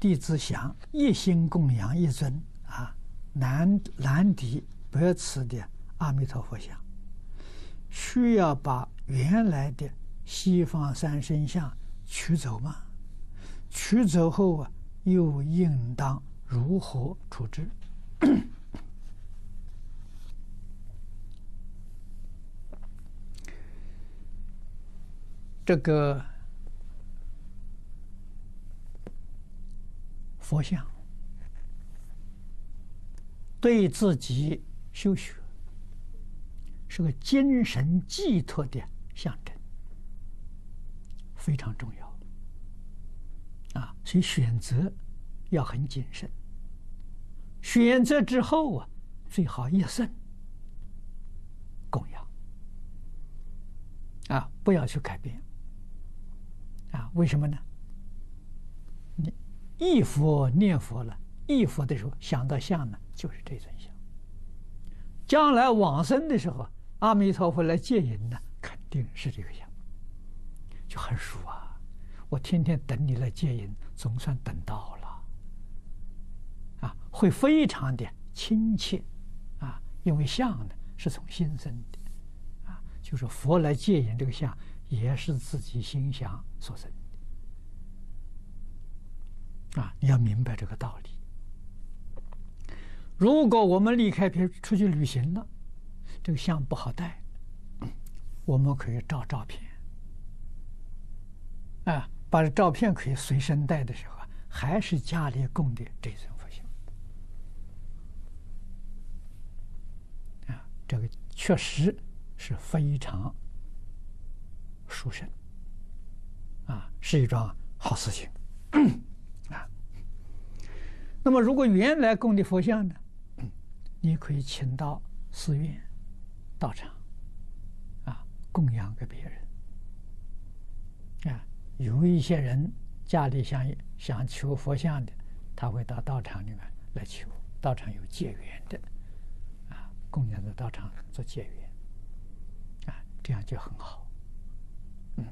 弟子想一心供养一尊啊南南迪白瓷的阿弥陀佛像，需要把原来的西方三圣像取走吗？取走后啊，又应当如何处置？这个佛像对自己修学是个精神寄托的象征，非常重要啊！所以选择要很谨慎。选择之后啊，最好一生供养啊，不要去改变。啊，为什么呢？你忆佛念佛了，忆佛的时候想到像呢，就是这尊像。将来往生的时候，阿弥陀佛来接引呢，肯定是这个像，就很熟啊。我天天等你来接引，总算等到了。啊，会非常的亲切，啊，因为像呢是从心生的，啊，就是佛来接引这个像。也是自己心想所生啊！你要明白这个道理。如果我们离开，譬如出去旅行了，这个像不好带，我们可以照照片啊，把这照片可以随身带的时候啊，还是家里供的这尊佛像啊，这个确实是非常。殊胜啊，是一桩好事情啊。那么，如果原来供的佛像呢，你可以请到寺院、道场啊，供养给别人啊。有一些人家里想想求佛像的，他会到道场里面来求，道场有结缘的啊，供养在道场做结缘啊，这样就很好。嗯。